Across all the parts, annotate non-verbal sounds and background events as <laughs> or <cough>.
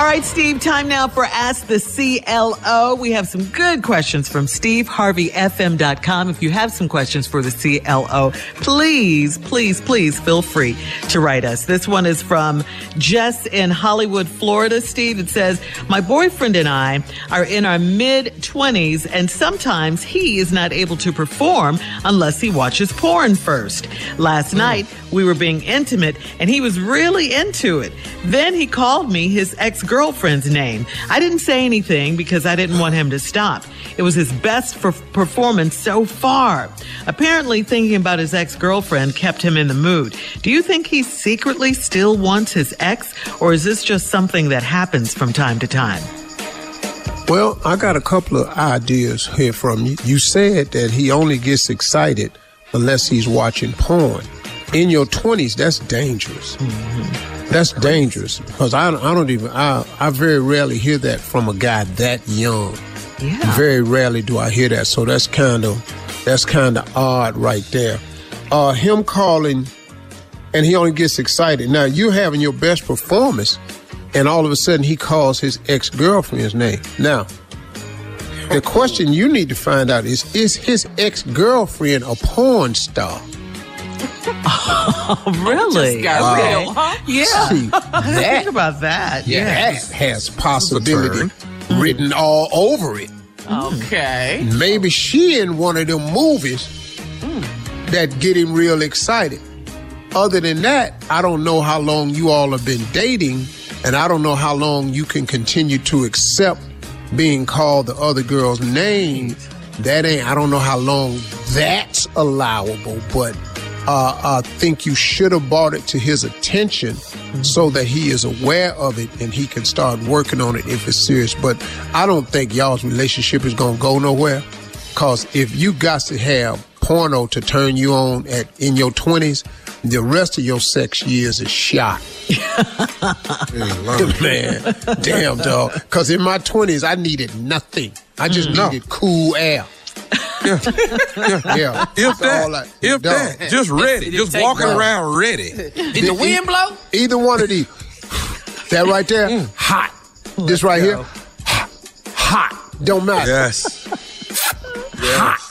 All right, Steve, time now for Ask the CLO. We have some good questions from SteveHarveyFM.com. If you have some questions for the CLO, please, please, please feel free to write us. This one is from Jess in Hollywood, Florida. Steve, it says, My boyfriend and I are in our mid 20s, and sometimes he is not able to perform unless he watches porn first. Last mm. night, we were being intimate, and he was really into it. Then he called me his ex girlfriend's name. I didn't say anything because I didn't want him to stop. It was his best for performance so far. Apparently, thinking about his ex girlfriend kept him in the mood. Do you think he secretly still wants his ex, or is this just something that happens from time to time? Well, I got a couple of ideas here from you. You said that he only gets excited unless he's watching porn. In your 20s, that's dangerous. Mm-hmm. That's dangerous because I, I don't even I, I very rarely hear that from a guy that young. Yeah. Very rarely do I hear that. So that's kind of that's kind of odd right there. Uh, him calling and he only gets excited. Now you're having your best performance, and all of a sudden he calls his ex girlfriend's name. Now the question you need to find out is: Is his ex girlfriend a porn star? Oh, <laughs> really? got okay. real, huh? Yeah. <laughs> See, that, Think about that. yeah, Yeah. that has possibility written all over it. Okay. Maybe she in one of them movies that get him real excited. Other than that, I don't know how long you all have been dating, and I don't know how long you can continue to accept being called the other girl's name. That ain't, I don't know how long that's allowable, but uh, I think you should have brought it to his attention so that he is aware of it and he can start working on it if it's serious. But I don't think y'all's relationship is going to go nowhere. Because if you got to have porno to turn you on at in your 20s, the rest of your sex years is shot. <laughs> <laughs> Man, damn dog. Because in my 20s, I needed nothing. I just needed cool air. Yeah, yeah. If That's all that, I- if dog. that, just ready, It just walking one. around ready. Did the wind blow? Either one of these. That right there, Mm. hot. This right here, hot. hot. Don't matter. Yes. yes.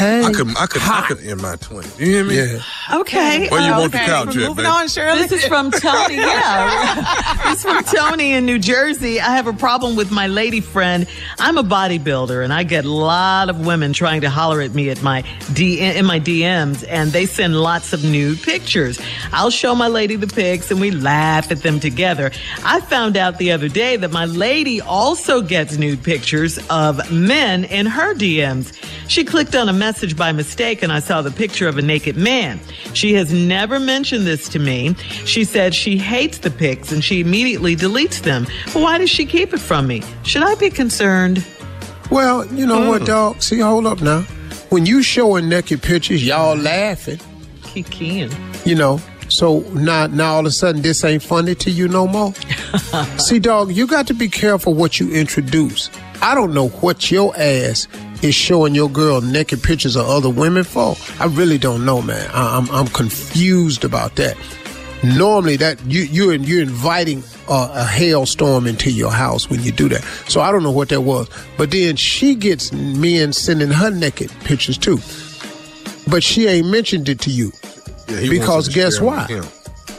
Hey. I could, I could, I could in my twenties. You hear me? Yeah. Okay. Where you uh, want the couch Moving at, baby? on, Shirley. This is from Tony. <laughs> Yeah. this is from Tony in New Jersey. I have a problem with my lady friend. I'm a bodybuilder and I get a lot of women trying to holler at me at my D- in my DMs and they send lots of nude pictures. I'll show my lady the pics and we laugh at them together. I found out the other day that my lady also gets nude pictures of men in her DMs. She clicked on a message by mistake and I saw the picture of a naked man. She has never mentioned this to me. She said she hates the pics and she immediately deletes them. But why does she keep it from me? Should I be concerned? Well, you know what, mm. dog? See, hold up now. When you showing naked pictures, y'all laughing, Kikiing. you know. So now, now all of a sudden, this ain't funny to you no more. <laughs> See, dog, you got to be careful what you introduce. I don't know what your ass is showing your girl naked pictures of other women for. I really don't know, man. I, I'm I'm confused about that. Normally, that you you're you're inviting a, a hailstorm into your house when you do that. So I don't know what that was. But then she gets men sending her naked pictures too. But she ain't mentioned it to you Yeah, because you guess why?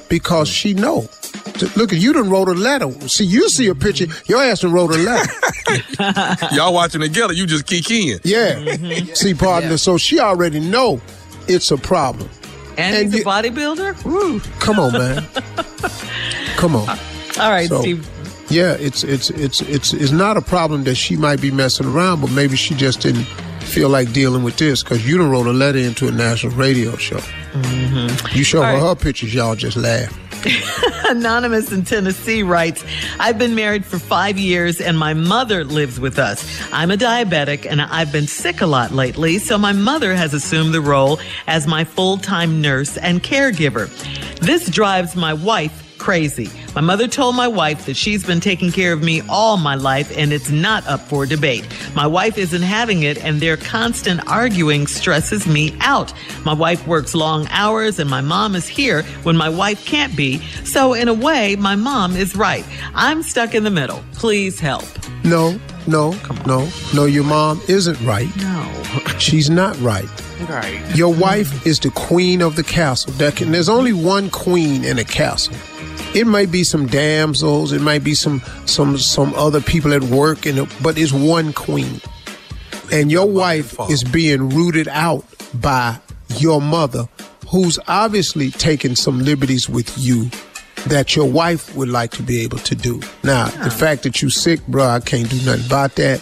Because she know. Look, you done wrote a letter. See, you see a picture, your ass done wrote a letter. <laughs> Y'all watching together, you just kick in. Yeah. Mm-hmm. See, partner, so she already know it's a problem. And, And he's you- a bodybuilder? Woo. Come on, man. <laughs> Come on. All right, So- Steve. Yeah, it's it's it's it's it's not a problem that she might be messing around, but maybe she just didn't feel like dealing with this because you done wrote a letter into a national radio show. Mm-hmm. You show All her right. her pictures, y'all just laugh. <laughs> Anonymous in Tennessee writes, I've been married for five years and my mother lives with us. I'm a diabetic and I've been sick a lot lately, so my mother has assumed the role as my full time nurse and caregiver. This drives my wife crazy. My mother told my wife that she's been taking care of me all my life and it's not up for debate. My wife isn't having it and their constant arguing stresses me out. My wife works long hours and my mom is here when my wife can't be. So in a way, my mom is right. I'm stuck in the middle. Please help. No, no, no, no, your mom isn't right. No. <laughs> She's not right. Right. Your wife is the queen of the castle. There can, there's only one queen in a castle. It might be some damsels, it might be some some some other people at work, and but it's one queen. And your wife is being rooted out by your mother, who's obviously taking some liberties with you that your wife would like to be able to do. Now, the fact that you sick, bro, I can't do nothing about that.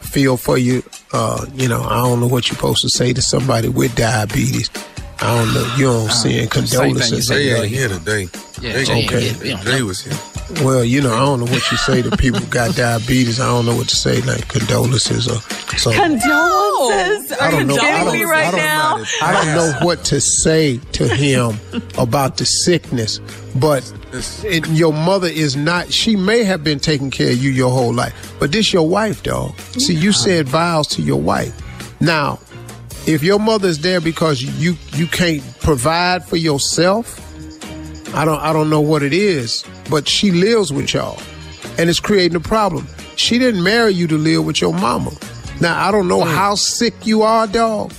Feel for you. Uh, you know, I don't know what you're supposed to say to somebody with diabetes. I don't know. You don't send condolences. They ain't here today. Yeah, they Jay gonna ain't here. We Jay was here. Well, you know, I don't know what you say to people who got diabetes. I don't know what to say, like condolences or so. Condolences? I Are you don't know. Kidding me right I don't, now? I don't know what to say to him about the sickness, but it, your mother is not. She may have been taking care of you your whole life, but this your wife, dog. See, you said vows to your wife. Now, if your mother's there because you you can't provide for yourself, I don't I don't know what it is, but she lives with y'all, and it's creating a problem. She didn't marry you to live with your mama. Now I don't know mm. how sick you are, dog.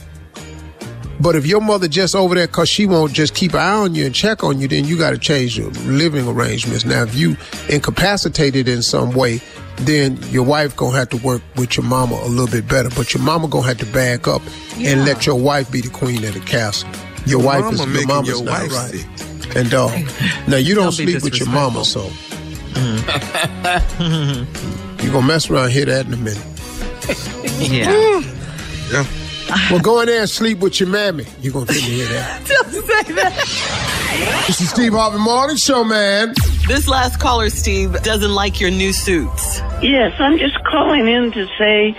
But if your mother just over there because she won't just keep an eye on you and check on you, then you got to change your living arrangements. Now, if you incapacitated in some way, then your wife gonna have to work with your mama a little bit better. But your mama gonna have to back up and let your wife be the queen of the castle. Your wife mama is your mama's your not wife right. sick. And dog, now you don't, Don't sleep with your mama, so mm. you gonna mess around here that in a minute. Yeah. Mm. Yeah. Well, go in there and sleep with your mammy. You gonna fit me hear that? <laughs> Don't say that. This is Steve Harvey Morning Show, man. This last caller, Steve, doesn't like your new suits. Yes, I'm just calling in to say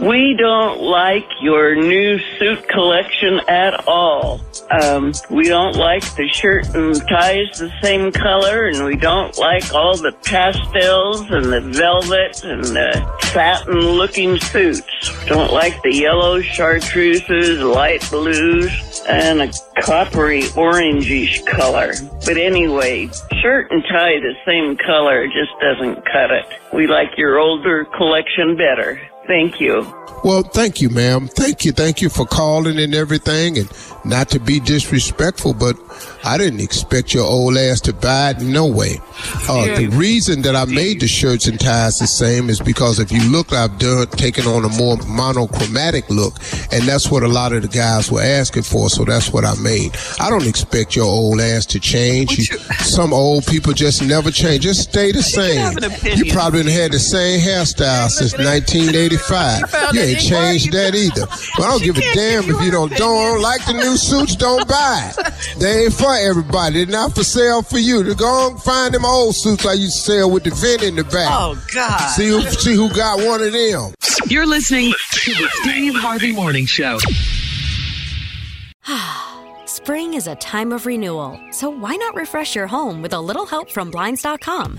we don't like your new suit collection at all. Um, we don't like the shirt and ties the same color, and we don't like all the pastels and the velvet and the satin looking suits. Don't like the yellow chartreuses, light blues, and a coppery orangish color. But anyway, shirt and tie the same color just doesn't cut it. We like your older collection better. Thank you. Well, thank you, ma'am. Thank you. Thank you for calling and everything. And not to be disrespectful, but I didn't expect your old ass to buy it. No way. Uh, the reason that I made the shirts and ties the same is because if you look, I've done taken on a more monochromatic look, and that's what a lot of the guys were asking for. So that's what I made. I don't expect your old ass to change. You, some old people just never change. Just stay the same. have an opinion. You probably done had the same hairstyle since 1985. You ain't changed that either. <laughs> But I don't give a damn if you don't don't like the new suits. Don't buy it. They ain't for everybody. They're not for sale for you. To go and find them old suits I used to sell with the vent in the back. Oh, God. See who see who got one of them. You're listening to the Steve Harvey Morning Show. <sighs> Spring is a time of renewal, so why not refresh your home with a little help from Blinds.com?